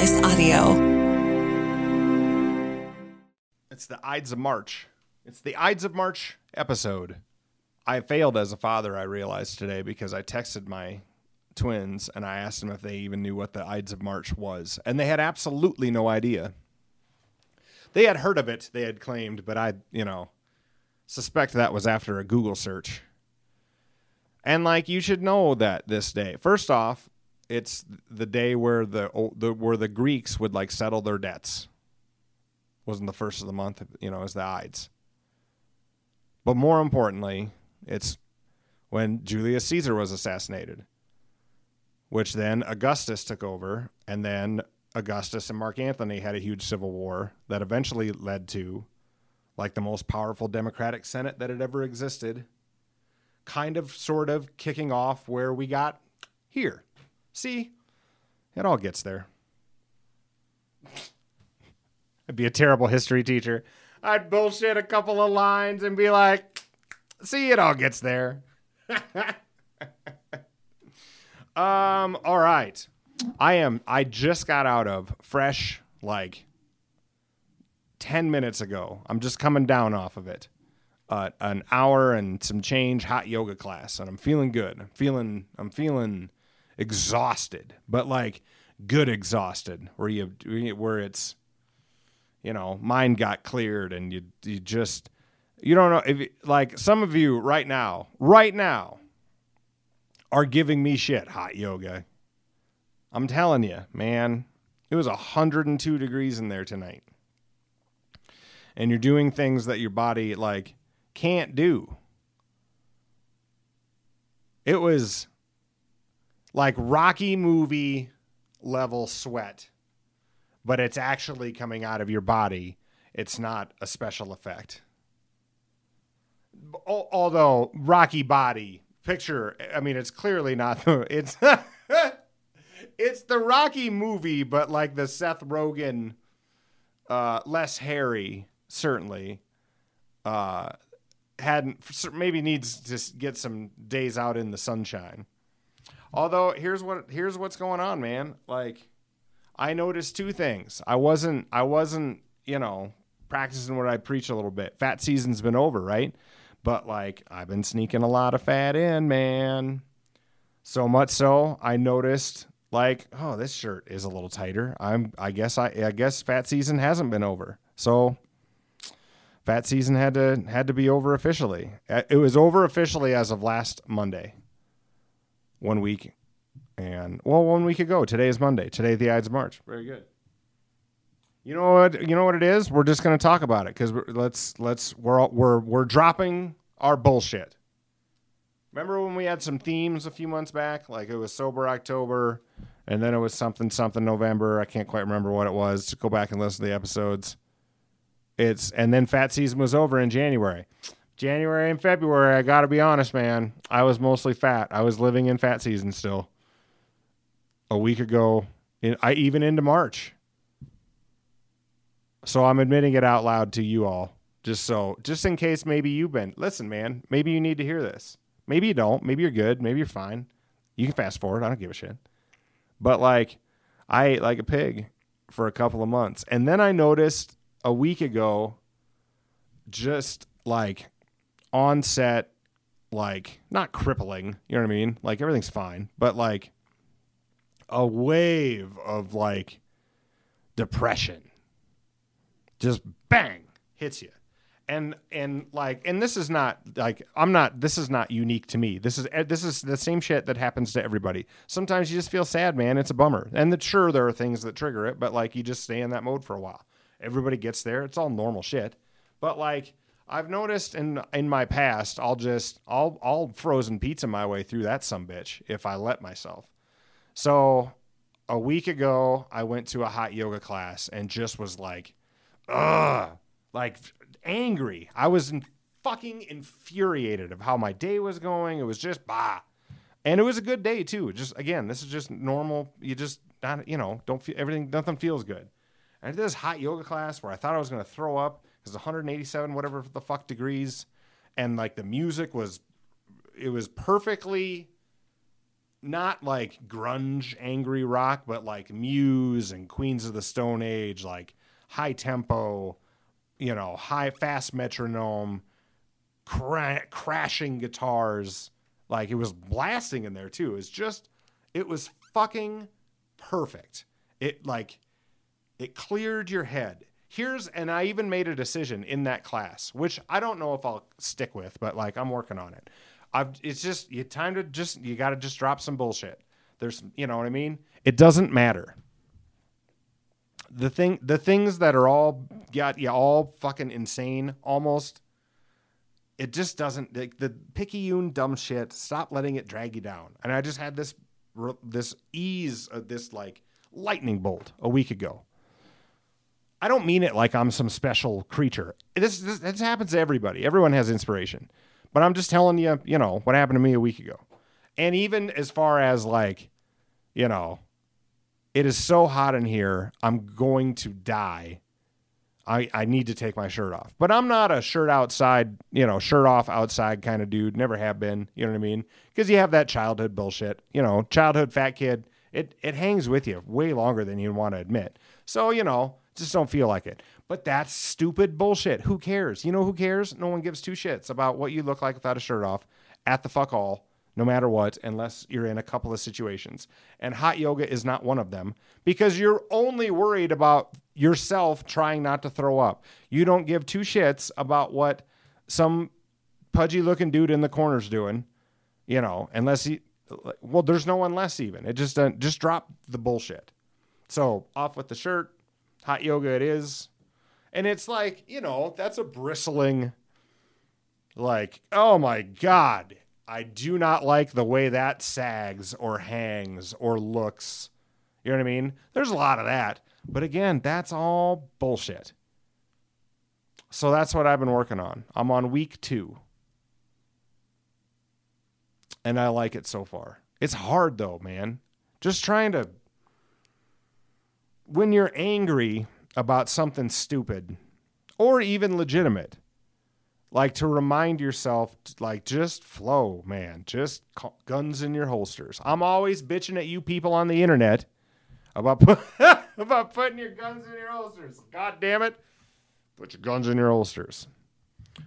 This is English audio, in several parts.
Slice Audio. It's the Ides of March. It's the Ides of March episode. I failed as a father, I realized today, because I texted my twins and I asked them if they even knew what the Ides of March was. And they had absolutely no idea. They had heard of it, they had claimed, but I, you know, suspect that was after a Google search. And like you should know that this day. First off, it's the day where the, the where the Greeks would like settle their debts. Wasn't the first of the month, you know, as the Ides. But more importantly, it's when Julius Caesar was assassinated, which then Augustus took over, and then Augustus and Mark Antony had a huge civil war that eventually led to like the most powerful democratic senate that had ever existed kind of sort of kicking off where we got here see it all gets there i'd be a terrible history teacher i'd bullshit a couple of lines and be like see it all gets there um all right i am i just got out of fresh like 10 minutes ago. I'm just coming down off of it. Uh, an hour and some change hot yoga class and I'm feeling good. I'm feeling I'm feeling exhausted, but like good exhausted where you where it's you know, mind got cleared and you you just you don't know if like some of you right now, right now are giving me shit hot yoga. I'm telling you, man. It was 102 degrees in there tonight and you're doing things that your body like can't do. It was like Rocky movie level sweat, but it's actually coming out of your body. It's not a special effect. Although Rocky body picture, I mean, it's clearly not it's it's the Rocky movie, but like the Seth Rogen, uh, less hairy certainly uh, hadn't maybe needs to get some days out in the sunshine. Although here's what here's what's going on, man. Like I noticed two things. I wasn't I wasn't, you know, practicing what I preach a little bit. Fat season's been over, right? But like I've been sneaking a lot of fat in, man. So much so I noticed like, oh, this shirt is a little tighter. I'm I guess I I guess fat season hasn't been over. So fat season had to had to be over officially. Uh, it was over officially as of last Monday. One week, and well, one week ago. Today is Monday. Today the Ides of March. Very good. You know what? You know what it is. We're just going to talk about it because let's let's we're we're we're dropping our bullshit. Remember when we had some themes a few months back? Like it was sober October, and then it was something something November. I can't quite remember what it was. To go back and listen to the episodes. It's and then fat season was over in January. January and February, I got to be honest, man, I was mostly fat. I was living in fat season still. A week ago, in, I even into March. So I'm admitting it out loud to you all, just so, just in case maybe you've been. Listen, man, maybe you need to hear this. Maybe you don't. Maybe you're good. Maybe you're fine. You can fast forward. I don't give a shit. But like, I ate like a pig for a couple of months, and then I noticed a week ago, just like on set, like not crippling, you know what I mean? Like everything's fine, but like a wave of like depression just bang hits you and and like and this is not like i'm not this is not unique to me this is eh, this is the same shit that happens to everybody sometimes you just feel sad man it's a bummer and that sure there are things that trigger it but like you just stay in that mode for a while Everybody gets there. It's all normal shit. But like I've noticed in in my past, I'll just I'll I'll frozen pizza my way through that some bitch if I let myself. So a week ago, I went to a hot yoga class and just was like, ugh, like angry. I was in, fucking infuriated of how my day was going. It was just bah. And it was a good day too. Just again, this is just normal. You just not, you know, don't feel everything. Nothing feels good. And I did this hot yoga class where I thought I was to throw up because 187 whatever the fuck degrees, and like the music was, it was perfectly not like grunge angry rock, but like Muse and Queens of the Stone Age, like high tempo, you know, high fast metronome, cra- crashing guitars. Like it was blasting in there too. It's just, it was fucking perfect. It like, it cleared your head. Here's, and I even made a decision in that class, which I don't know if I'll stick with, but like I'm working on it. I've, it's just, you time to just, you got to just drop some bullshit. There's, you know what I mean? It doesn't matter. The thing, the things that are all got you all fucking insane almost. It just doesn't like the picayune dumb shit. Stop letting it drag you down. And I just had this, this ease, of this like lightning bolt a week ago. I don't mean it like I'm some special creature. This, this this happens to everybody. Everyone has inspiration. But I'm just telling you, you know, what happened to me a week ago. And even as far as like, you know, it is so hot in here, I'm going to die. I, I need to take my shirt off. But I'm not a shirt outside, you know, shirt off outside kind of dude. Never have been. You know what I mean? Because you have that childhood bullshit. You know, childhood fat kid. It it hangs with you way longer than you want to admit. So, you know, just don't feel like it. But that's stupid bullshit. Who cares? You know who cares? No one gives two shits about what you look like without a shirt off at the fuck all, no matter what, unless you're in a couple of situations. And hot yoga is not one of them because you're only worried about yourself trying not to throw up. You don't give two shits about what some pudgy looking dude in the corner's doing, you know, unless he, well, there's no one less even. It just, uh, just drop the bullshit. So off with the shirt, hot yoga it is. And it's like, you know, that's a bristling, like, oh my God, I do not like the way that sags or hangs or looks. You know what I mean? There's a lot of that. But again, that's all bullshit. So that's what I've been working on. I'm on week two. And I like it so far. It's hard though, man. Just trying to. When you're angry, about something stupid or even legitimate like to remind yourself like just flow man. Just guns in your holsters. I'm always bitching at you people on the internet about put, about putting your guns in your holsters. God damn it. Put your guns in your holsters.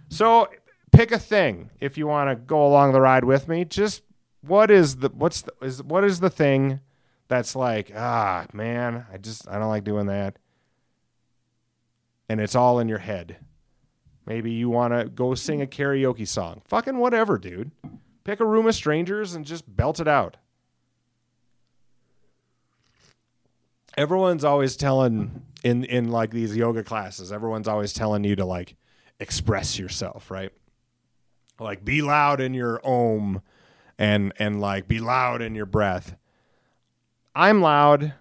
So pick a thing if you want to go along the ride with me. Just what is the what's the is what is the thing that's like ah man i just i don't like doing that and it's all in your head. Maybe you want to go sing a karaoke song. Fucking whatever, dude. Pick a room of strangers and just belt it out. Everyone's always telling in in like these yoga classes, everyone's always telling you to like express yourself, right? Like be loud in your om and and like be loud in your breath. I'm loud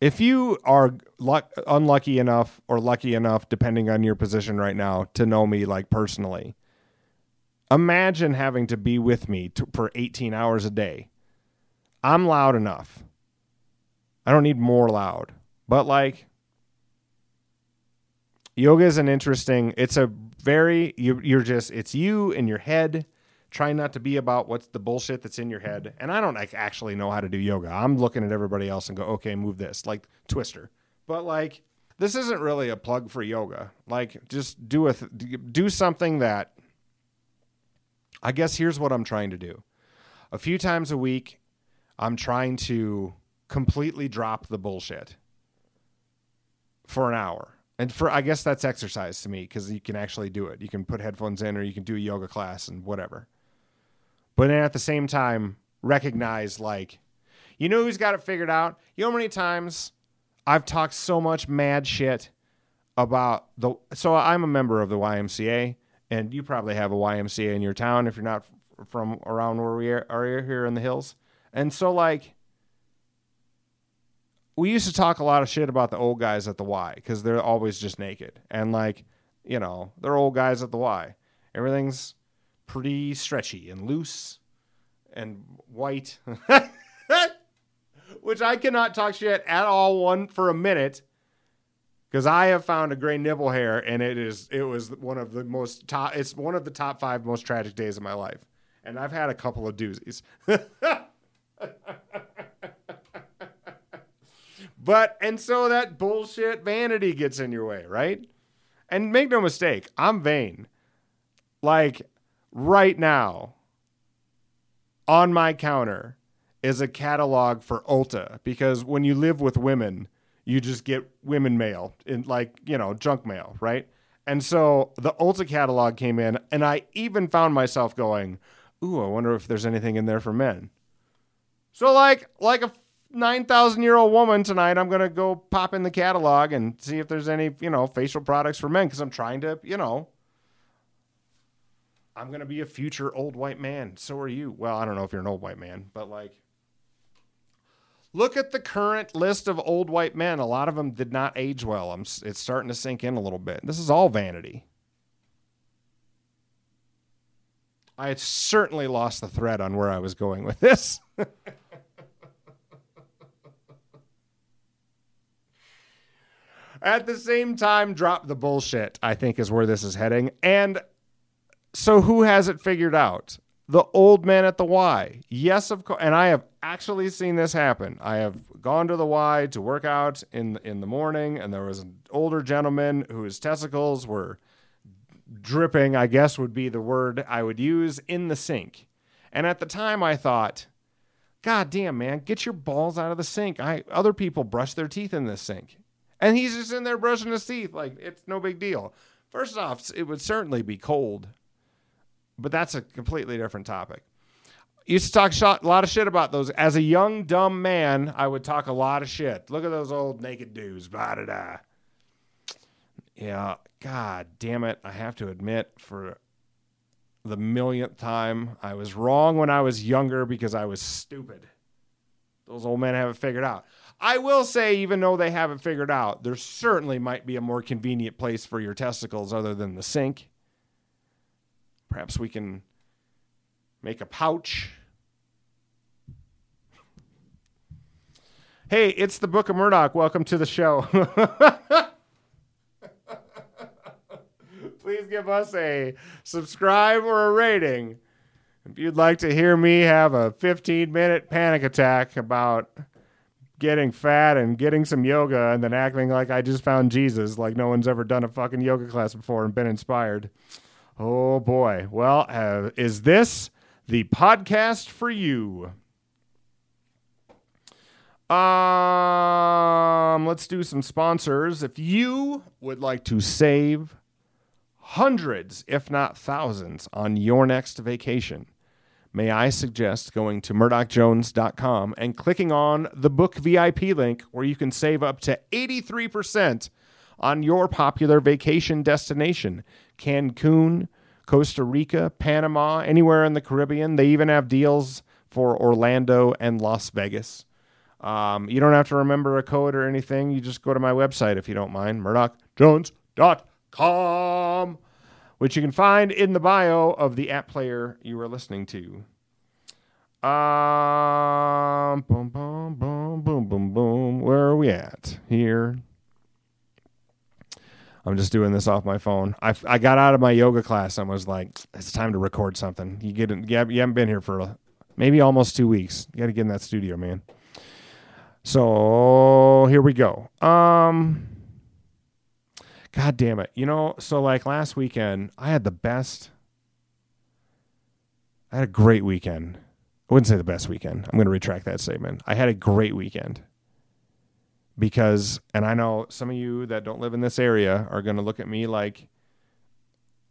if you are luck, unlucky enough or lucky enough, depending on your position right now, to know me like personally, imagine having to be with me to, for 18 hours a day. I'm loud enough. I don't need more loud, but like yoga is an interesting. It's a very you, you're just it's you in your head trying not to be about what's the bullshit that's in your head. And I don't like actually know how to do yoga. I'm looking at everybody else and go, okay, move this, like Twister. But like, this isn't really a plug for yoga. Like, just do a th- do something that. I guess here's what I'm trying to do. A few times a week, I'm trying to completely drop the bullshit for an hour. And for I guess that's exercise to me because you can actually do it. You can put headphones in or you can do a yoga class and whatever but then at the same time recognize like you know who's got it figured out? You know how many times i've talked so much mad shit about the so i'm a member of the ymca and you probably have a ymca in your town if you're not from around where we are, are here in the hills? And so like we used to talk a lot of shit about the old guys at the y because they're always just naked. And like you know they're old guys at the y. Everything's pretty stretchy and loose and white, which I cannot talk shit at all one for a minute because I have found a gray nibble hair and it is it was one of the most top it's one of the top five most tragic days of my life and I've had a couple of doozies. but and so that bullshit vanity gets in your way, right? And make no mistake, I'm vain. Like right now, on my counter is a catalog for Ulta because when you live with women, you just get women mail in like, you know, junk mail, right? And so the Ulta catalog came in and I even found myself going, "Ooh, I wonder if there's anything in there for men." So like like a 9,000 year old woman tonight, I'm going to go pop in the catalog and see if there's any, you know, facial products for men because I'm trying to, you know, I'm going to be a future old white man. So are you. Well, I don't know if you're an old white man, but like, look at the current list of old white men. A lot of them did not age well. I'm, it's starting to sink in a little bit. This is all vanity. I had certainly lost the thread on where I was going with this. At the same time, drop the bullshit, I think is where this is heading. And so who has it figured out? The old man at the Y. Yes, of course. And I have actually seen this happen. I have gone to the Y to work out in in the morning, and there was an older gentleman whose testicles were dripping, I guess would be the word I would use, in the sink. And at the time I thought, God damn, man, get your balls out of the sink. I other people brush their teeth in this sink. And he's just in there brushing his teeth like it's no big deal. First off, it would certainly be cold, but that's a completely different topic. Used to talk shot, a lot of shit about those. As a young, dumb man, I would talk a lot of shit. Look at those old naked dudes. Blah, da, da. Yeah, God damn it. I have to admit, for the millionth time, I was wrong when I was younger because I was stupid. Those old men haven't figured out. I will say, even though they haven't figured out, there certainly might be a more convenient place for your testicles other than the sink. Perhaps we can make a pouch. Hey, it's the Book of Murdoch. Welcome to the show. Please give us a subscribe or a rating. If you'd like to hear me have a 15 minute panic attack about getting fat and getting some yoga and then acting like I just found Jesus, like no one's ever done a fucking yoga class before and been inspired. Oh boy. Well, uh, is this the podcast for you? Um, let's do some sponsors. If you would like to save hundreds, if not thousands, on your next vacation, may I suggest going to murdochjones.com and clicking on the book VIP link where you can save up to 83% on your popular vacation destination Cancun, Costa Rica, Panama, anywhere in the Caribbean. They even have deals for Orlando and Las Vegas. Um, you don't have to remember a code or anything. You just go to my website if you don't mind, murdochjones.com which you can find in the bio of the app player you are listening to. Um, boom, boom, boom, boom, boom, boom. Where are we at? Here. I'm just doing this off my phone. I, I got out of my yoga class and was like, it's time to record something. You get you haven't been here for a, maybe almost two weeks. You got to get in that studio, man. So here we go. Um, God damn it. You know, so like last weekend, I had the best. I had a great weekend. I wouldn't say the best weekend. I'm going to retract that statement. I had a great weekend because, and I know some of you that don't live in this area are going to look at me like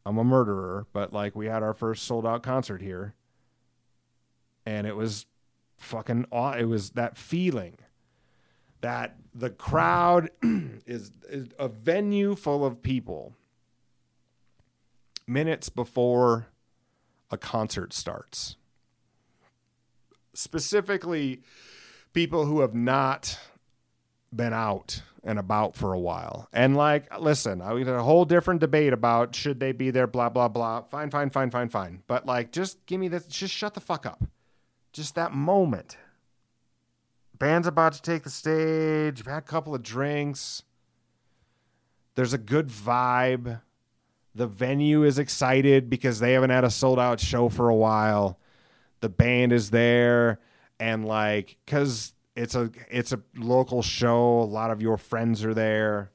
I'm a murderer, but like we had our first sold out concert here and it was fucking aw- it was that feeling that the crowd is, is a venue full of people minutes before a concert starts. Specifically, people who have not been out and about for a while. And like, listen, I we had a whole different debate about should they be there, blah, blah, blah. Fine, fine, fine, fine, fine. But like, just give me this, just shut the fuck up. Just that moment band's about to take the stage. You've had a couple of drinks. There's a good vibe. The venue is excited because they haven't had a sold out show for a while. The band is there. And like, because it's a it's a local show. A lot of your friends are there.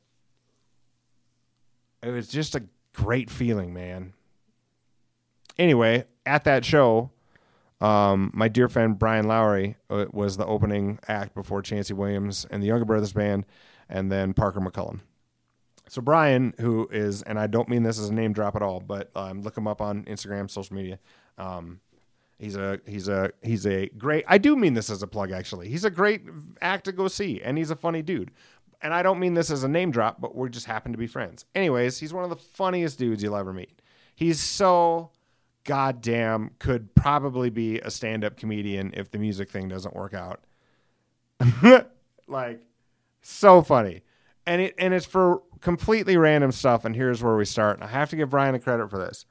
It was just a great feeling, man. Anyway, at that show, um, my dear friend Bryan Loweree uh, was the opening act before Chancey Williams and the Younger Brothers Band, and then Parker McCollum. So Bryan, who is, and I don't mean this as a name drop at all, but um, look him up on Instagram, social media. Um, he's a he's a he's a great. I do mean this as a plug, actually. He's a great act to go see, and he's a funny dude. And I don't mean this as a name drop, but we just happen to be friends. Anyways, he's one of the funniest dudes you'll ever meet. He's so goddamn could probably be a stand-up comedian if the music thing doesn't work out. like so funny. And it and it's for completely random stuff and here's where we start. And I have to give Bryan a credit for this.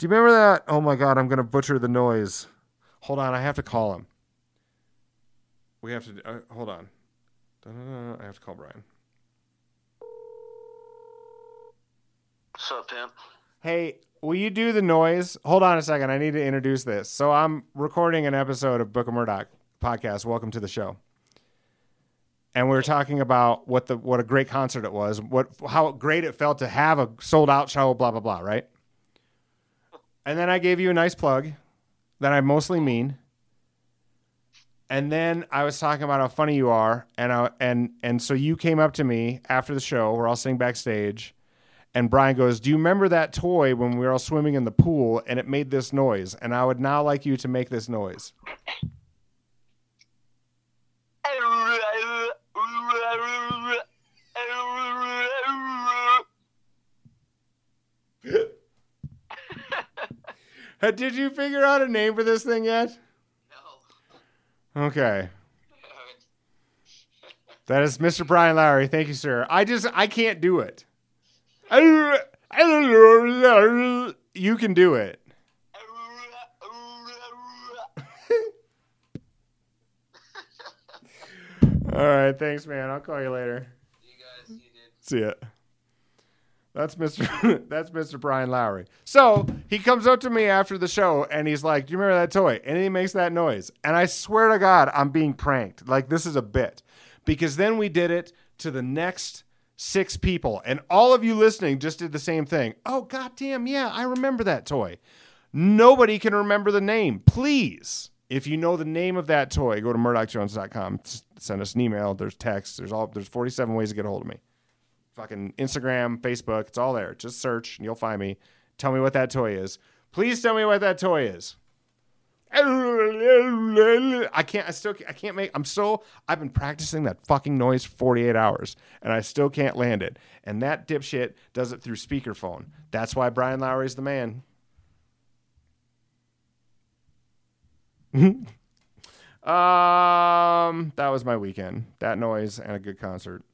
Do you remember that? Oh my god, I'm going to butcher the noise. Hold on, I have to call him. We have to uh, hold on. I have to call Bryan. What's up, Tim? Hey, will you do the noise? Hold on a second. I need to introduce this. So I'm recording an episode of Book of Murdoch podcast. Welcome to the show. And we were talking about what the what a great concert it was, what how great it felt to have a sold out show, blah blah blah, right? And then I gave you a nice plug that I mostly mean. And then I was talking about how funny you are, and I, and and so you came up to me after the show. We're all sitting backstage, and Bryan goes, "Do you remember that toy when we were all swimming in the pool and it made this noise?" And I would now like you to make this noise. Did you figure out a name for this thing yet? No. Okay. That is Mr. Bryan Loweree. Thank you, sir. I just I can't do it. You can do it. All right, thanks, man. I'll call you later. You guys, you did. See ya. That's Mr. that's Mr. Bryan Loweree. So he comes up to me after the show and he's like, "Do you remember that toy?" And he makes that noise. And I swear to God, I'm being pranked. Like this is a bit, because then we did it to the next six people, and all of you listening just did the same thing. Oh goddamn, yeah, I remember that toy. Nobody can remember the name. Please, if you know the name of that toy, go to murdochjones.com. Send us an email. There's text. There's all. There's 47 ways to get a hold of me fucking Instagram, Facebook, it's all there. Just search and you'll find me. Tell me what that toy is. Please tell me what that toy is. I can't I still I can't make I'm so I've been practicing that fucking noise for 48 hours and I still can't land it. And that dipshit does it through speakerphone. That's why Bryan Loweree's the man. um that was my weekend. That noise and a good concert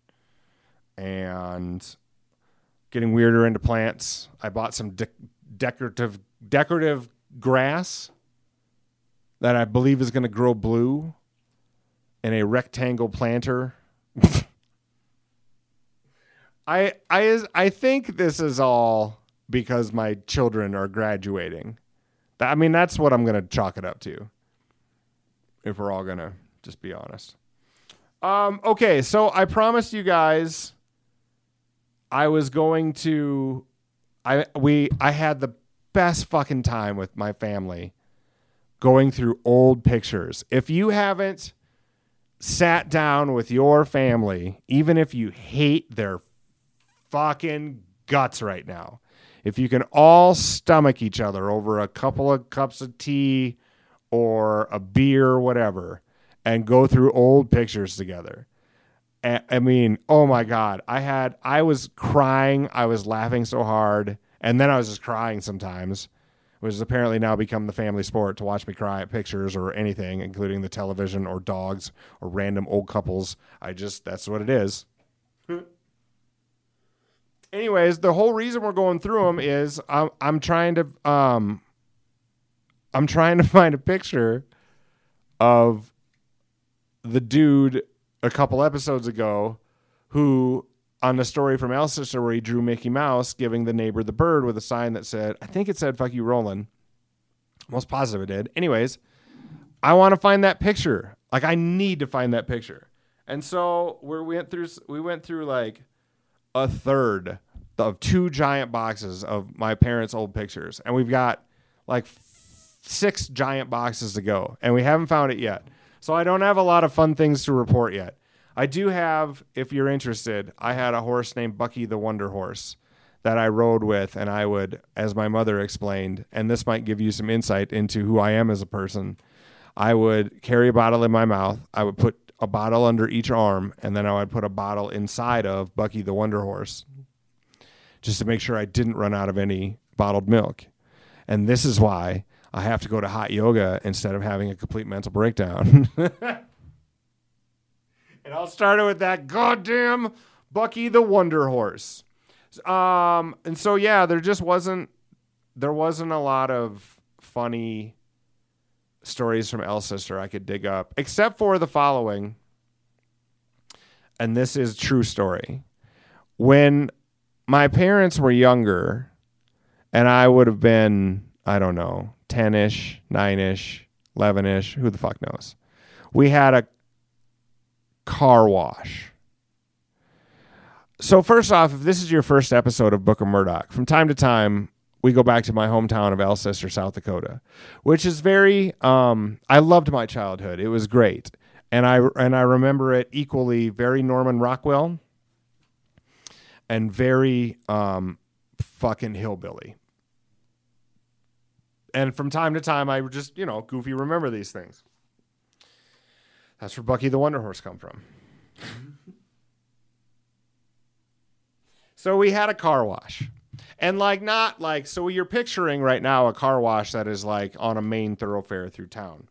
and getting weirder into plants. I bought some de- decorative decorative grass that I believe is going to grow blue in a rectangle planter. I I I think this is all because my children are graduating. I mean, that's what I'm going to chalk it up to. If we're all going to just be honest. Um, okay, so I promised you guys I was going to I we I had the best fucking time with my family going through old pictures. If you haven't sat down with your family, even if you hate their fucking guts right now, if you can all stomach each other over a couple of cups of tea or a beer or whatever and go through old pictures together I mean, oh my God. I had, I was crying. I was laughing so hard. And then I was just crying sometimes, which has apparently now become the family sport to watch me cry at pictures or anything, including the television or dogs or random old couples. I just, that's what it is. Anyways, the whole reason we're going through them is I'm, I'm trying to, um, I'm trying to find a picture of the dude a couple episodes ago who on the story from Alcester where he drew Mickey Mouse giving the neighbor the bird with a sign that said, I think it said fuck you Roland. Most positive it did. Anyways, I want to find that picture. Like I need to find that picture. And so we went through we went through like a third of two giant boxes of my parents' old pictures, and we've got like six giant boxes to go, and we haven't found it yet. So I don't have a lot of fun things to report yet. I do have, if you're interested, I had a horse named Buckey the Wonder Horse that I rode with, and I would, as my mother explained, and this might give you some insight into who I am as a person. I would carry a bottle in my mouth. I would put a bottle under each arm, and then I would put a bottle inside of Buckey the Wonder Horse just to make sure I didn't run out of any bottled milk. And this is why I have to go to hot yoga instead of having a complete mental breakdown. and I'll start it with that goddamn Buckey the Wonder Horse. Um, and so yeah, there just wasn't there wasn't a lot of funny stories from Sister I could dig up, except for the following. And this is true story. When my parents were younger, and I would have been, I don't know, 10 ish, 9 ish, 11 ish, who the fuck knows. We had a car wash. So, first off, if this is your first episode of Book of Murdoch, from time to time, we go back to my hometown of Alcester, South Dakota, which is very, um, I loved my childhood. It was great. And I, and I remember it equally very Norman Rockwell and very um, fucking hillbilly. And from time to time, I just, you know, goofy remember these things. That's where Buckey the Wonder Horse come from. so we had a car wash. And like not like so you're picturing right now a car wash that is like on a main thoroughfare through town.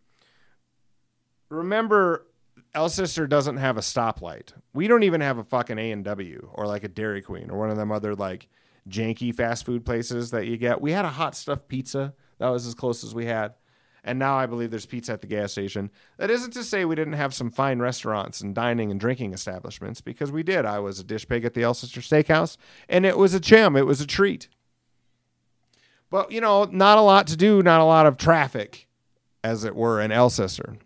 Remember Alcester doesn't have a stoplight. We don't even have a fucking A and W or like a Dairy Queen or one of them other like janky fast food places that you get. We had a hot stuff pizza. That was as close as we had. And now I believe there's pizza at the gas station. That isn't to say we didn't have some fine restaurants and dining and drinking establishments because we did. I was a dish pig at the Alcester Steakhouse and it was a gem. It was a treat. But, you know, not a lot to do, not a lot of traffic, as it were, in Alcester.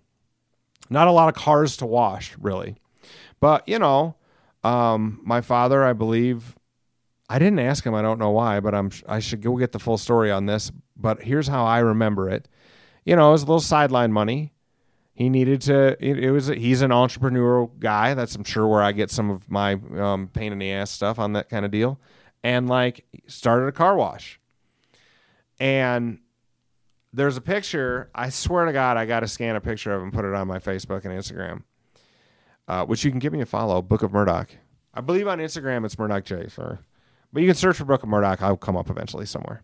Not a lot of cars to wash, really. But, you know, um, my father, I believe, I didn't ask him. I don't know why, but I'm I should go get the full story on this. But here's how I remember it. You know, it was a little sideline money. He needed to. It, it was. He's an entrepreneurial guy. That's I'm sure where I get some of my um, pain in the ass stuff on that kind of deal. And like started a car wash. And there's a picture. I swear to God, I got to scan a picture of and put it on my Facebook and Instagram, uh, which you can give me a follow. Book of Murdoch. I believe on Instagram it's Murdoch J. For, but you can search for Book of Murdoch. I'll come up eventually somewhere,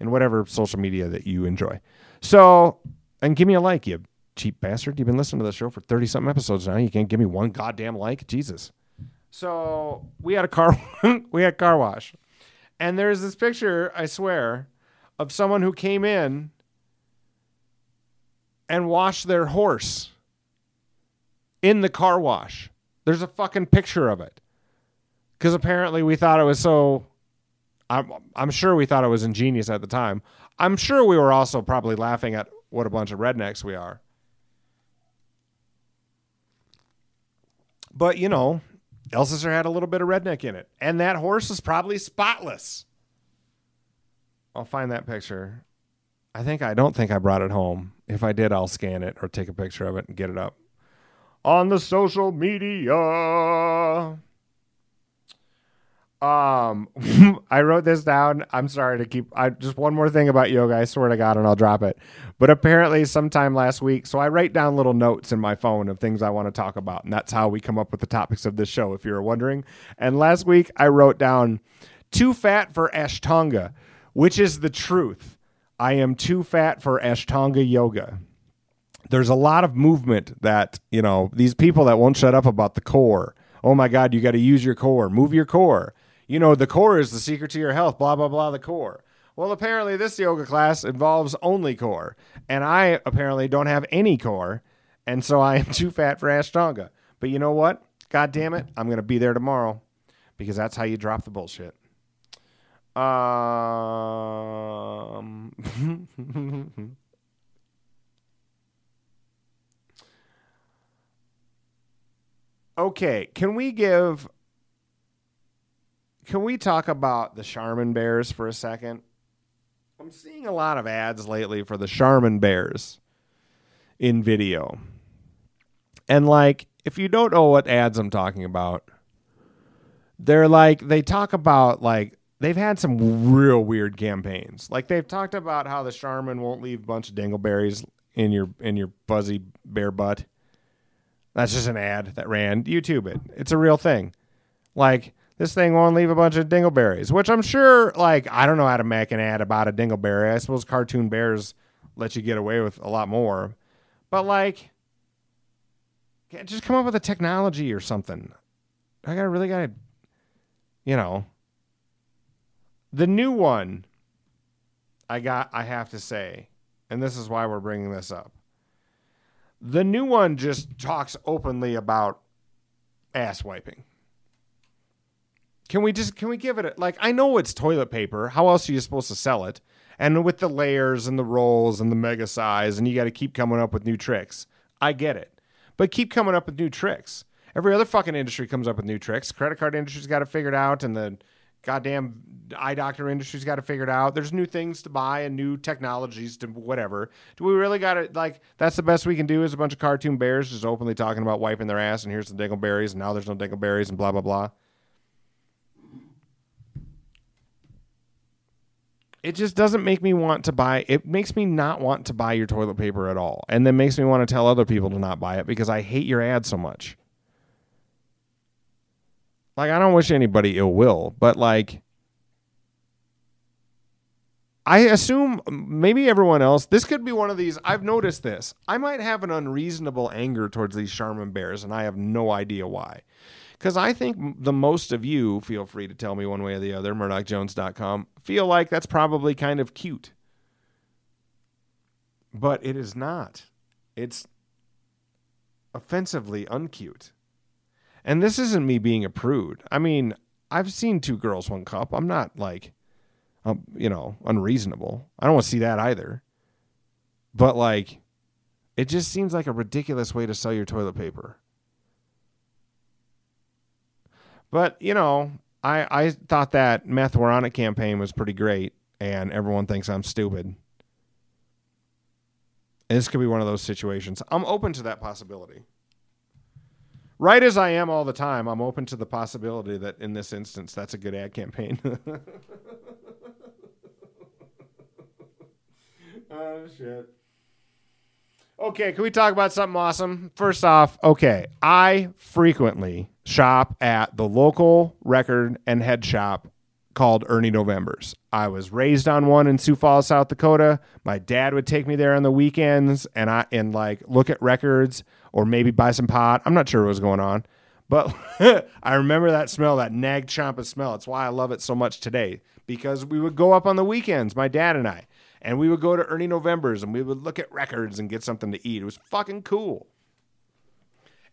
in whatever social media that you enjoy. So, and give me a like, you cheap bastard. You've been listening to the show for thirty something episodes now. You can't give me one goddamn like, Jesus. So we had a car, we had car wash, and there's this picture. I swear, of someone who came in and washed their horse in the car wash. There's a fucking picture of it. Because apparently we thought it was so. I'm, I'm sure we thought it was ingenious at the time. I'm sure we were also probably laughing at what a bunch of rednecks we are. But, you know, Alcester had a little bit of redneck in it. And that horse is probably spotless. I'll find that picture. I think I don't think I brought it home. If I did, I'll scan it or take a picture of it and get it up on the social media. Um, I wrote this down. I'm sorry to keep. I just one more thing about yoga. I swear to God, and I'll drop it. But apparently, sometime last week, so I write down little notes in my phone of things I want to talk about, and that's how we come up with the topics of this show. If you're wondering, and last week I wrote down too fat for Ashtanga, which is the truth. I am too fat for Ashtanga yoga. There's a lot of movement that, you know, these people that won't shut up about the core. Oh my God, you got to use your core, move your core. You know, the core is the secret to your health, blah, blah, blah, the core. Well, apparently, this yoga class involves only core. And I apparently don't have any core. And so I am too fat for Ashtanga. But you know what? God damn it. I'm going to be there tomorrow because that's how you drop the bullshit. Um, Okay, can we give can we talk about the Charmin bears for a second? I'm seeing a lot of ads lately for the Charmin bears in video. And like if you don't know what ads I'm talking about, they're like they talk about like they've had some real weird campaigns. Like they've talked about how the Charmin won't leave a bunch of dingleberries in your in your fuzzy bear butt. That's just an ad that ran. YouTube it. It's a real thing. Like this thing won't leave a bunch of dingleberries, which I'm sure. Like I don't know how to make an ad about a dingleberry. I suppose cartoon bears let you get away with a lot more, but like, just come up with a technology or something. I gotta really gotta, you know. The new one, I got. I have to say, and this is why we're bringing this up. The new one just talks openly about ass wiping. Can we just can we give it a, like I know it's toilet paper. How else are you supposed to sell it? And with the layers and the rolls and the mega size and you got to keep coming up with new tricks. I get it. But keep coming up with new tricks. Every other fucking industry comes up with new tricks. Credit card industry's got it figured out and the goddamn eye doctor industry's got it figured out. There's new things to buy and new technologies to whatever. Do we really got it? Like that's the best we can do is a bunch of cartoon bears just openly talking about wiping their ass and here's the dingleberries and now there's no dingleberries and blah blah blah. It just doesn't make me want to buy it makes me not want to buy your toilet paper at all. And then makes me want to tell other people to not buy it because i hate your ad so much. Like i don't wish anybody ill will but like i assume maybe everyone else this could be one of these i've noticed this. I might have an unreasonable anger towards these charmin bears and i have no idea why because I think the most of you, feel free to tell me one way or the other, murdochjones.com, feel like that's probably kind of cute. But it is not. It's offensively uncute. And this isn't me being a prude. I mean, I've seen two girls, one cup. I'm not like, um, you know, unreasonable. I don't want to see that either. But like, it just seems like a ridiculous way to sell your toilet paper. But you know, I I thought that meth we're on it campaign was pretty great, and everyone thinks I'm stupid. And this could be one of those situations. I'm open to that possibility. Right as I am all the time, I'm open to the possibility that in this instance, that's a good ad campaign. oh shit. Okay, can we talk about something awesome? First off, okay, I frequently shop at the local record and head shop called Ernie Novembers. I was raised on one in Sioux Falls, South Dakota. My dad would take me there on the weekends and I and like look at records or maybe buy some pot. I'm not sure what was going on. But I remember that smell, that nag champa smell. It's why I love it so much today. Because we would go up on the weekends, my dad and I, and we would go to Ernie Novembers and we would look at records and get something to eat. It was fucking cool.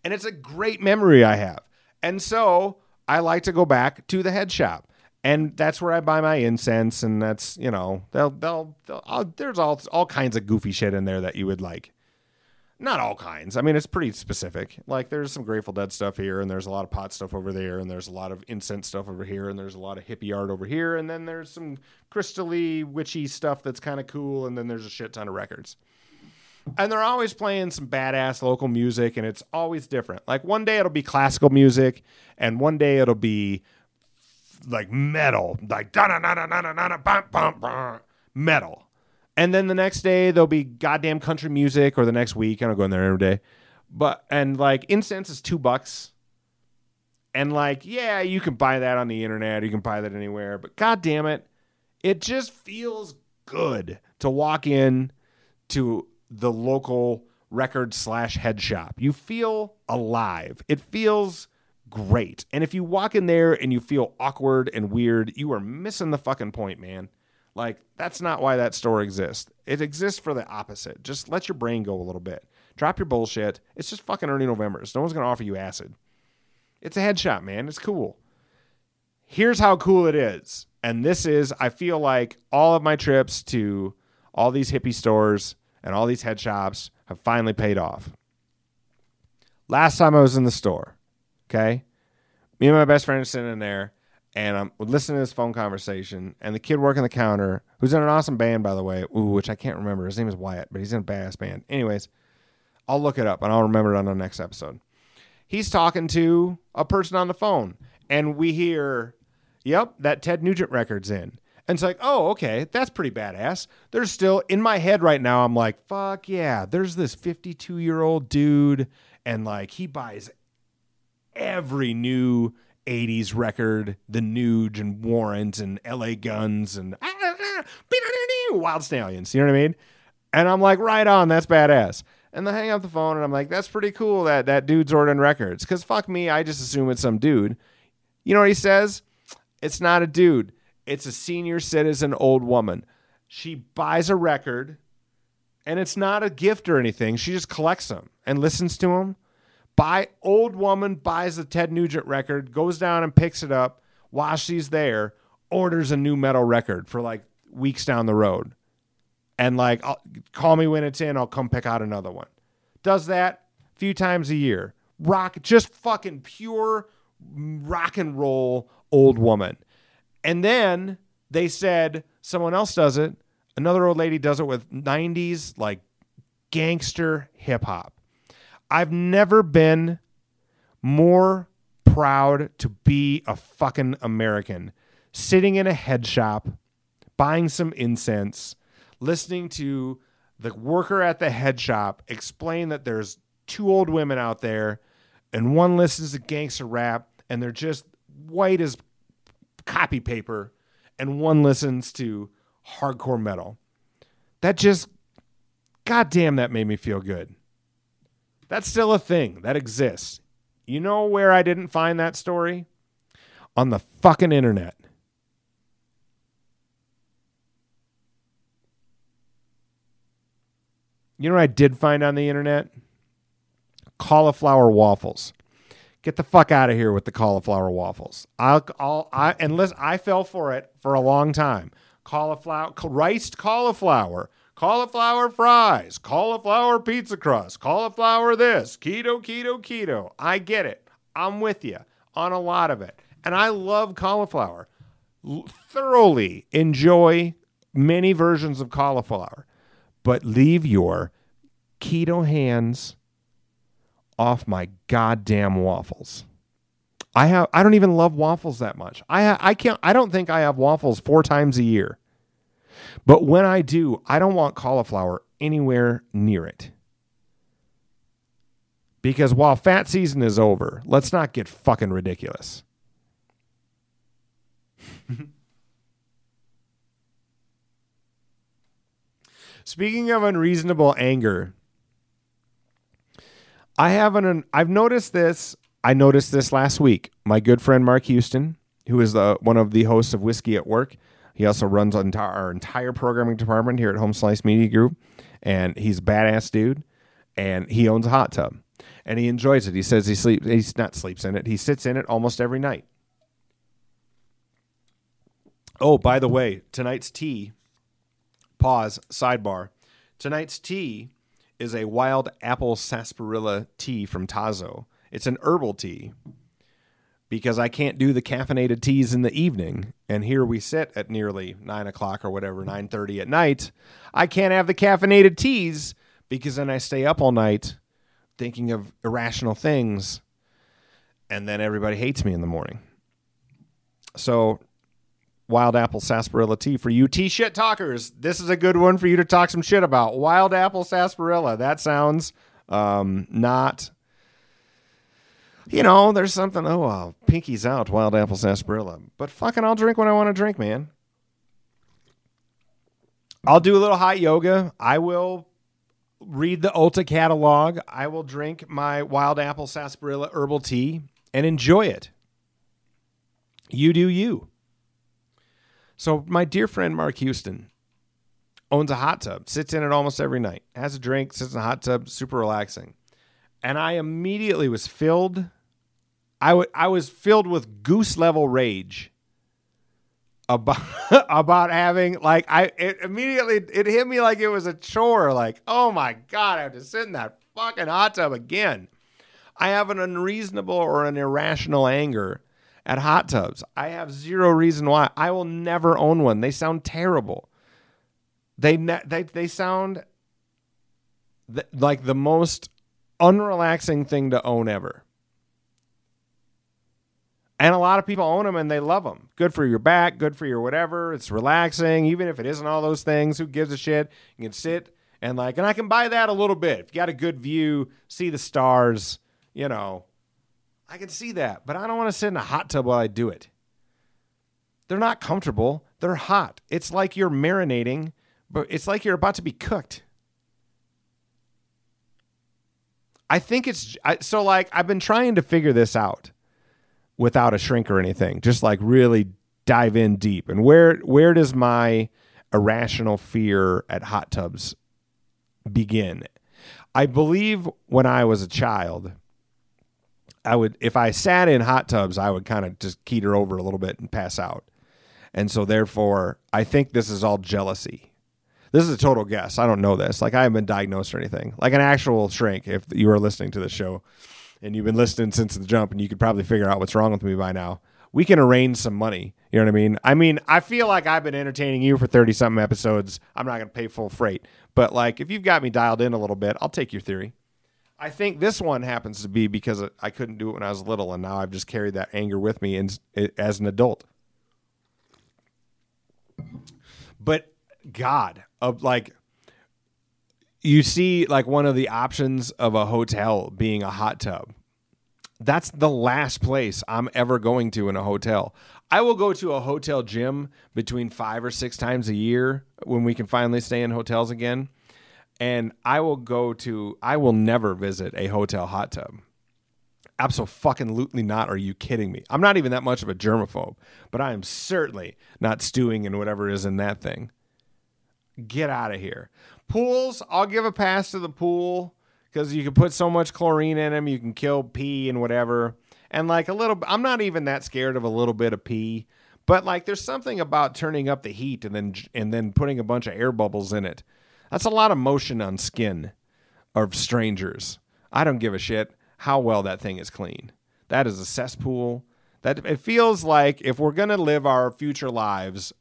And it's a great memory I have. And so I like to go back to the head shop. And that's where I buy my incense, and that's you know they'll they'll, they'll there's all all kinds of goofy shit in there that you would like. Not all kinds. I mean, it's pretty specific. Like there's some Grateful Dead stuff here, and there's a lot of pot stuff over there, and there's a lot of incense stuff over here, and there's a lot of hippie art over here, and then there's some crystally witchy stuff that's kind of cool, and then there's a shit ton of records and they're always playing some badass local music and it's always different like one day it'll be classical music and one day it'll be like metal like dunna na bump bump bum. metal and then the next day there'll be goddamn country music or the next week i don't go in there every day but and like incense is two bucks and like yeah you can buy that on the internet you can buy that anywhere but god damn it it just feels good to walk in to the local record slash head shop. You feel alive. It feels great. And if you walk in there and you feel awkward and weird, you are missing the fucking point, man. Like, that's not why that store exists. It exists for the opposite. Just let your brain go a little bit. Drop your bullshit. It's just fucking Ernie Novembers. No one's going to offer you acid. It's a headshot, man. It's cool. Here's how cool it is. And this is, I feel like all of my trips to all these hippie stores and all these head shops have finally paid off. Last time I was in the store, Okay. Me and my best friend are sitting in there, and I'm listening to this phone conversation, and the kid working the counter, who's in an awesome band, by the way, ooh, which I can't remember. His name is Wyatt, but he's in a badass band. Anyways, I'll look it up and I'll remember it on the next episode. He's talking to a person on the phone, and we hear, yep, that Ted Nugent record's in. And it's like, oh, okay, that's pretty badass. There's still, in my head right now, I'm like, fuck yeah, there's this 52 year old dude, and like he buys every new 80s record, the Nuge and Warrant and LA Guns and ah, ah, ah, Wild Stallions. You know what I mean? And I'm like, right on, that's badass. And then hang up the phone and I'm like, that's pretty cool that that dude's ordering records. Cause fuck me, I just assume it's some dude. You know what he says? It's not a dude. It's a senior citizen old woman. She buys a record and it's not a gift or anything. She just collects them and listens to them. Buy old woman buys the Ted Nugent record, goes down and picks it up while she's there, orders a new metal record for like weeks down the road. And like I'll, call me when it's in i'll come pick out another one. Does that a few times a year. Rock just fucking pure rock and roll old woman. And then they said someone else does it. Another old lady does it with 90s like gangster hip hop i've never been more proud to be a fucking american sitting in a head shop buying some incense, listening to the worker at the head shop explain that there's two old women out there and one listens to gangster rap and they're just white as copy paper and one listens to hardcore metal. That just goddamn that made me feel good. That's still a thing that exists. You know where I didn't find that story? On the fucking internet. You know what I did find on the internet? Cauliflower waffles. Get the fuck out of here with the cauliflower waffles. I'll, I'll, I, and listen, I fell for it for a long time. Cauliflower, riced cauliflower, cauliflower fries, cauliflower pizza crust, cauliflower this, keto, keto, keto. I get it. I'm with you on a lot of it. And I love cauliflower. L- thoroughly enjoy many versions of cauliflower but leave your keto hands off my goddamn waffles. I have I don't even love waffles that much. I I can't I don't think I have waffles 4 times a year. But when I do, I don't want cauliflower anywhere near it. Because while fat season is over, let's not get fucking ridiculous. Speaking of unreasonable anger, I have an I've noticed this. I noticed this last week. My good friend Mark Houston, who is the one of the hosts of Whiskey at Work, he also runs our entire, our entire programming department here at Home Slice Media Group, and he's a badass dude. And he owns a hot tub, and he enjoys it. He says he sleeps. He's not sleeps in it. He sits in it almost every night. Oh, by the way, tonight's tea Pause, sidebar. Tonight's tea is a wild apple sarsaparilla tea from Tazo. It's an herbal tea because I can't do the caffeinated teas in the evening. And here we sit at nearly nine o'clock or whatever, nine thirty at night. I can't have the caffeinated teas because then I stay up all night thinking of irrational things, and then everybody hates me in the morning. So Wild Apple Sarsaparilla Tea for you tea shit talkers. This is a good one for you to talk some shit about. Wild Apple Sarsaparilla. That sounds um, not. You know, there's something. Oh, well, pinky's out. Wild Apple Sarsaparilla. But fucking, I'll drink when I want to drink, man. I'll do a little hot yoga. I will read the Ulta catalog. I will drink my Wild Apple Sarsaparilla herbal tea and enjoy it. You do you. So my dear friend Mark Houston owns a hot tub, sits in it almost every night, has a drink, sits in a hot tub, super relaxing. And I immediately was filled I, w- I was filled with goose level rage about about having like I it immediately it hit me like it was a chore like oh my god I have to sit in that fucking hot tub again. I have an unreasonable or an irrational anger at hot tubs. I have zero reason why. I will never own one. They sound terrible. They ne- they they sound th- like the most unrelaxing thing to own ever. And a lot of people own them and they love them. Good for your back, good for your whatever. It's relaxing, even if it isn't all those things. Who gives a shit? You can sit and like, and I can buy that a little bit. If you got a good view, see the stars, you know, I can see that. But I don't want to sit in a hot tub while I do it. They're not comfortable. They're hot. It's like you're marinating, but it's like you're about to be cooked. I think it's so like I've been trying to figure this out without a shrink or anything. Just like really dive in deep. And where where does my irrational fear at hot tubs begin? I believe when I was a child, I would if I sat in hot tubs, I would kind of just keeter over a little bit and pass out. And so therefore, I think this is all jealousy. This is a total guess. I don't know this. Like I haven't been diagnosed or anything. Like an actual shrink if you are listening to the show and you've been listening since the jump and you could probably figure out what's wrong with me by now. We can arrange some money. You know what I mean? I mean, I feel like I've been entertaining you for 30 something episodes. I'm not going to pay full freight. But like if you've got me dialed in a little bit, I'll take your theory. I think this one happens to be because I couldn't do it when I was little, and now I've just carried that anger with me in, as an adult. But God, of like, you see, like one of the options of a hotel being a hot tub. That's the last place I'm ever going to in a hotel. I will go to a hotel gym between five or six times a year when we can finally stay in hotels again and I will go to I will never visit a hotel hot tub. Absolutely not. Are you kidding me? I'm not even that much of a germaphobe, but I am certainly not stewing in whatever is in that thing. Get out of here. Pools, I'll give a pass to the pool because you can put so much chlorine in them, you can kill pee and whatever. And like a little, I'm not even that scared of a little bit of pee, but like there's something about turning up the heat and then and then putting a bunch of air bubbles in it that's a lot of motion on skin of strangers. I don't give a shit how well that thing is clean. That is a cesspool. That it feels like if we're to live our future lives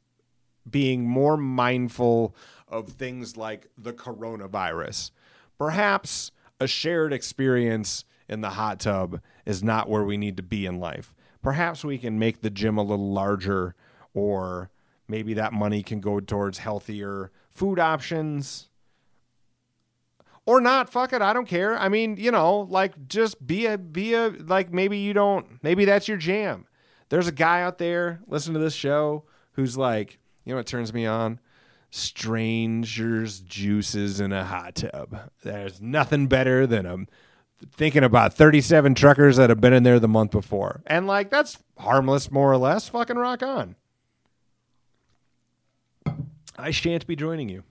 being more mindful of things like the coronavirus, perhaps a shared experience in the hot tub is not where we need to be in life. Perhaps we can make the gym a little larger or maybe that money can go towards healthier food options. Or not fuck it i don't care. I mean you know like just be a be a like maybe you don't maybe that's your jam. There's a guy out there listening to this show who's like you know what turns me on? Strangers juices in a hot tub. There's nothing better than a thinking about 37 truckers that have been in there the month before. And like that's harmless more or less. Fucking rock on. I shan't be joining you.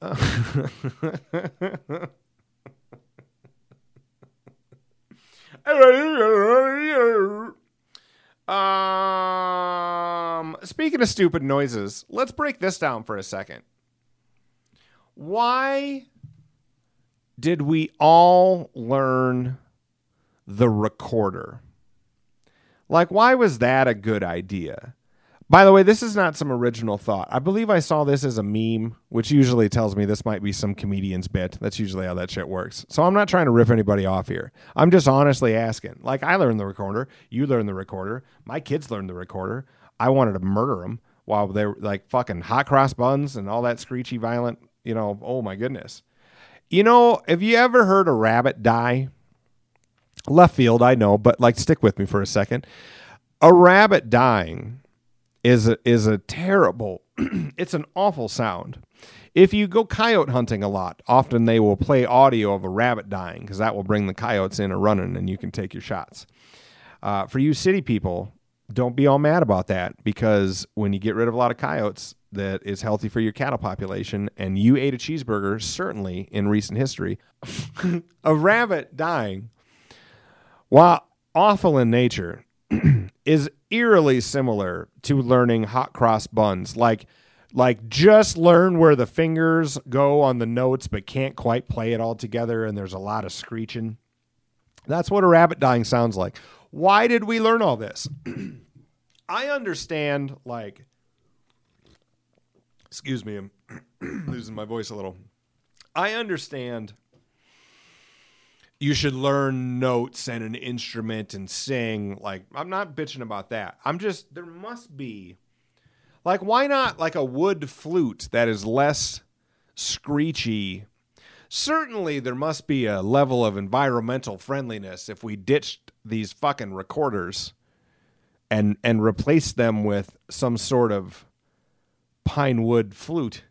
Uh, um, speaking of stupid noises, let's break this down for a second. Why did we all learn the recorder? Like, why was that a good idea? By the way, this is not some original thought. I believe I saw this as a meme, which usually tells me this might be some comedian's bit. That's usually how that shit works. So I'm not trying to rip anybody off here. I'm just honestly asking. Like, I learned the recorder. You learned the recorder. My kids learned the recorder. I wanted to murder them while they were like fucking hot cross buns and all that screechy, violent, you know, oh my goodness. You know, have you ever heard a rabbit die? Left field, I know, but like stick with me for a second. A rabbit dying is a, is a terrible it's an awful sound. If you go coyote hunting a lot, often they will play audio of a rabbit dying because that will bring the coyotes in a running and you can take your shots. Uh, for you city people, don't be all mad about that because when you get rid of a lot of coyotes, that is healthy for your cattle population, and you ate a cheeseburger, certainly in recent history, a rabbit dying, while awful in nature, is eerily similar to learning hot cross buns. Like like just learn where the fingers go on the notes but can't quite play it all together and there's a lot of screeching. That's what a rabbit dying sounds like. Why did we learn all this? I understand like excuse me, I'm losing my voice a little. I understand you should learn notes and an instrument and sing. Like, I'm not bitching about that. I'm just, there must be, like, why not like a wood flute that is less screechy? Certainly, there must be a level of environmental friendliness if we ditched these fucking recorders and and replaced them with some sort of pine wood flute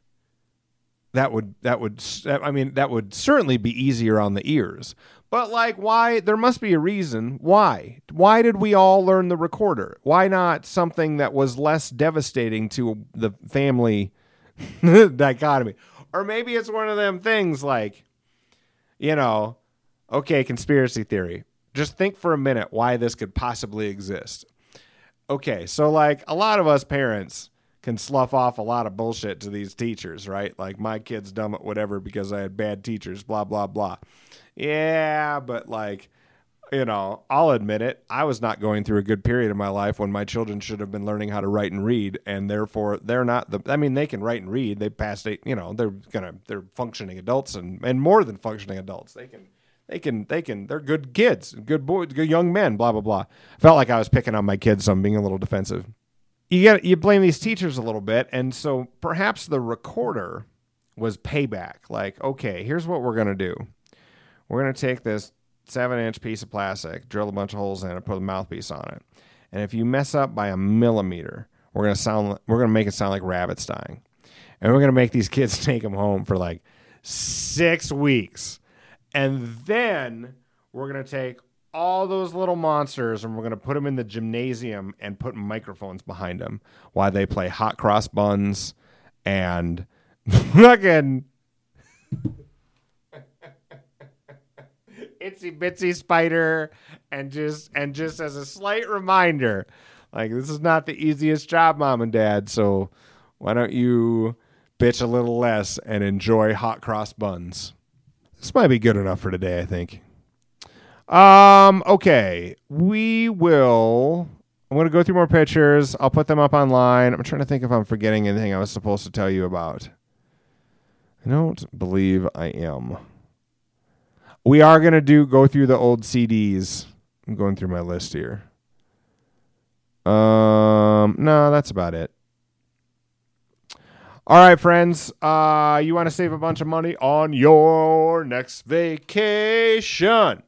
that would that would I mean that would certainly be easier on the ears. But like why there must be a reason why. Why did we all learn the recorder? Why not something that was less devastating to the family dichotomy? Or maybe it's one of them things like you know, okay, conspiracy theory. Just think for a minute why this could possibly exist. Okay, so like a lot of us parents can slough off a lot of bullshit to these teachers, right? Like my kid's dumb at whatever because I had bad teachers, blah blah blah. Yeah, but like you know, I'll admit it. I was not going through a good period of my life when my children should have been learning how to write and read, and therefore they're not the. I mean, they can write and read. They passed it. You know, they're gonna they're functioning adults and and more than functioning adults. They can they can they can they're good kids, good boys, good young men. Blah blah blah. Felt like I was picking on my kids, so I'm being a little defensive you get you blame these teachers a little bit, and so perhaps the recorder was payback. Like, okay, here's what we're gonna do. We're gonna take this seven inch piece of plastic, drill a bunch of holes in it, put a mouthpiece on it, and if you mess up by a millimeter, we're gonna sound we're gonna make it sound like rabbits dying, and we're gonna make these kids take them home for like six weeks, and then we're gonna take all those little monsters and we're going to put them in the gymnasium and put microphones behind them while they play hot cross buns and fucking itsy bitsy spider and just and just as a slight reminder like this is not the easiest job mom and dad so why don't you bitch a little less and enjoy hot cross buns this might be good enough for today i think um, okay. We will. I'm going to go through more pictures. I'll put them up online. I'm trying to think if I'm forgetting anything I was supposed to tell you about. I don't believe I am. We are going to do go through the old CDs. I'm going through my list here. Um, no, that's about it. All right, friends. Uh, you want to save a bunch of money on your next vacation?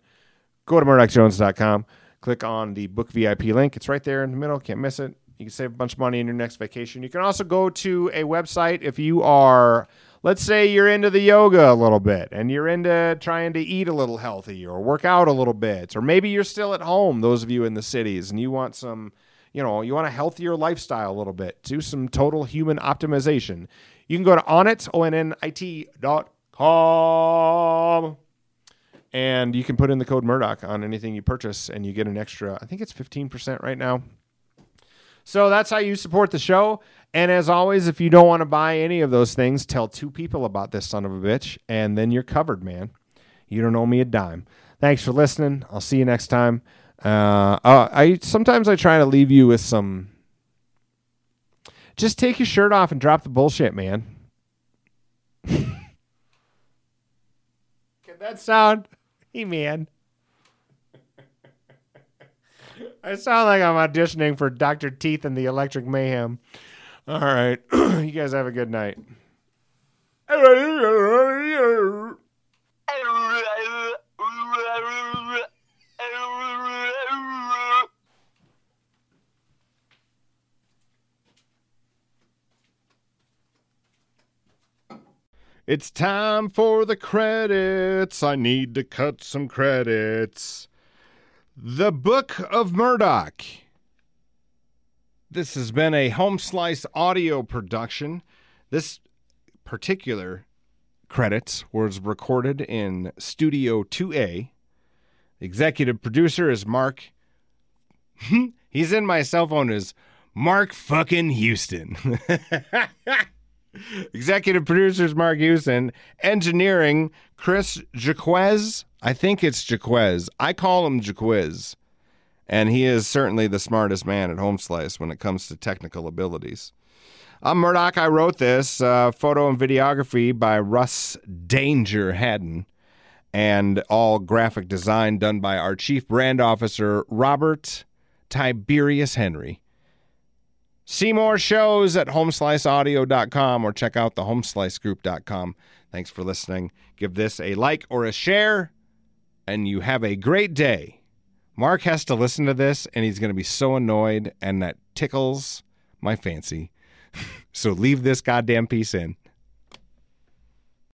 go to murdochjones.com, click on the book VIP link. It's right there in the middle. Can't miss it. You can save a bunch of money in your next vacation. You can also go to a website if you are, let's say, you're into the yoga a little bit and you're into trying to eat a little healthy or work out a little bit, or maybe you're still at home, those of you in the cities, and you want some, you know, you want a healthier lifestyle a little bit, do some total human optimization. You can go to O-N-N-I-T dot com and you can put in the code Murdoch on anything you purchase, and you get an extra. I think it's fifteen percent right now. So that's how you support the show. And as always, if you don't want to buy any of those things, tell two people about this son of a bitch, and then you're covered, man. You don't owe me a dime. Thanks for listening. I'll see you next time. Uh, uh, I sometimes I try to leave you with some. Just take your shirt off and drop the bullshit, man. Can that sound? Hey, man. I sound like I'm auditioning for Dr. Teeth and the Electric Mayhem. All right. you guys have a good night. It's time for the credits. I need to cut some credits. The Book of Murdoch. This has been a home slice audio production. This particular credits was recorded in Studio 2A. Executive producer is Mark. He's in my cell phone as Mark fucking Houston. Executive producers Mark Houston, engineering Chris Jaquez. I think it's Jaquez. I call him Jaquez. And he is certainly the smartest man at Home Slice when it comes to technical abilities. I'm Murdoch. I wrote this uh, photo and videography by Russ Danger Haddon, and all graphic design done by our chief brand officer, Robert Tiberius Henry. See more shows at homesliceaudio.com or check out the homeslicegroup.com. Thanks for listening. Give this a like or a share, and you have a great day. Mark has to listen to this, and he's going to be so annoyed, and that tickles my fancy. so leave this goddamn piece in.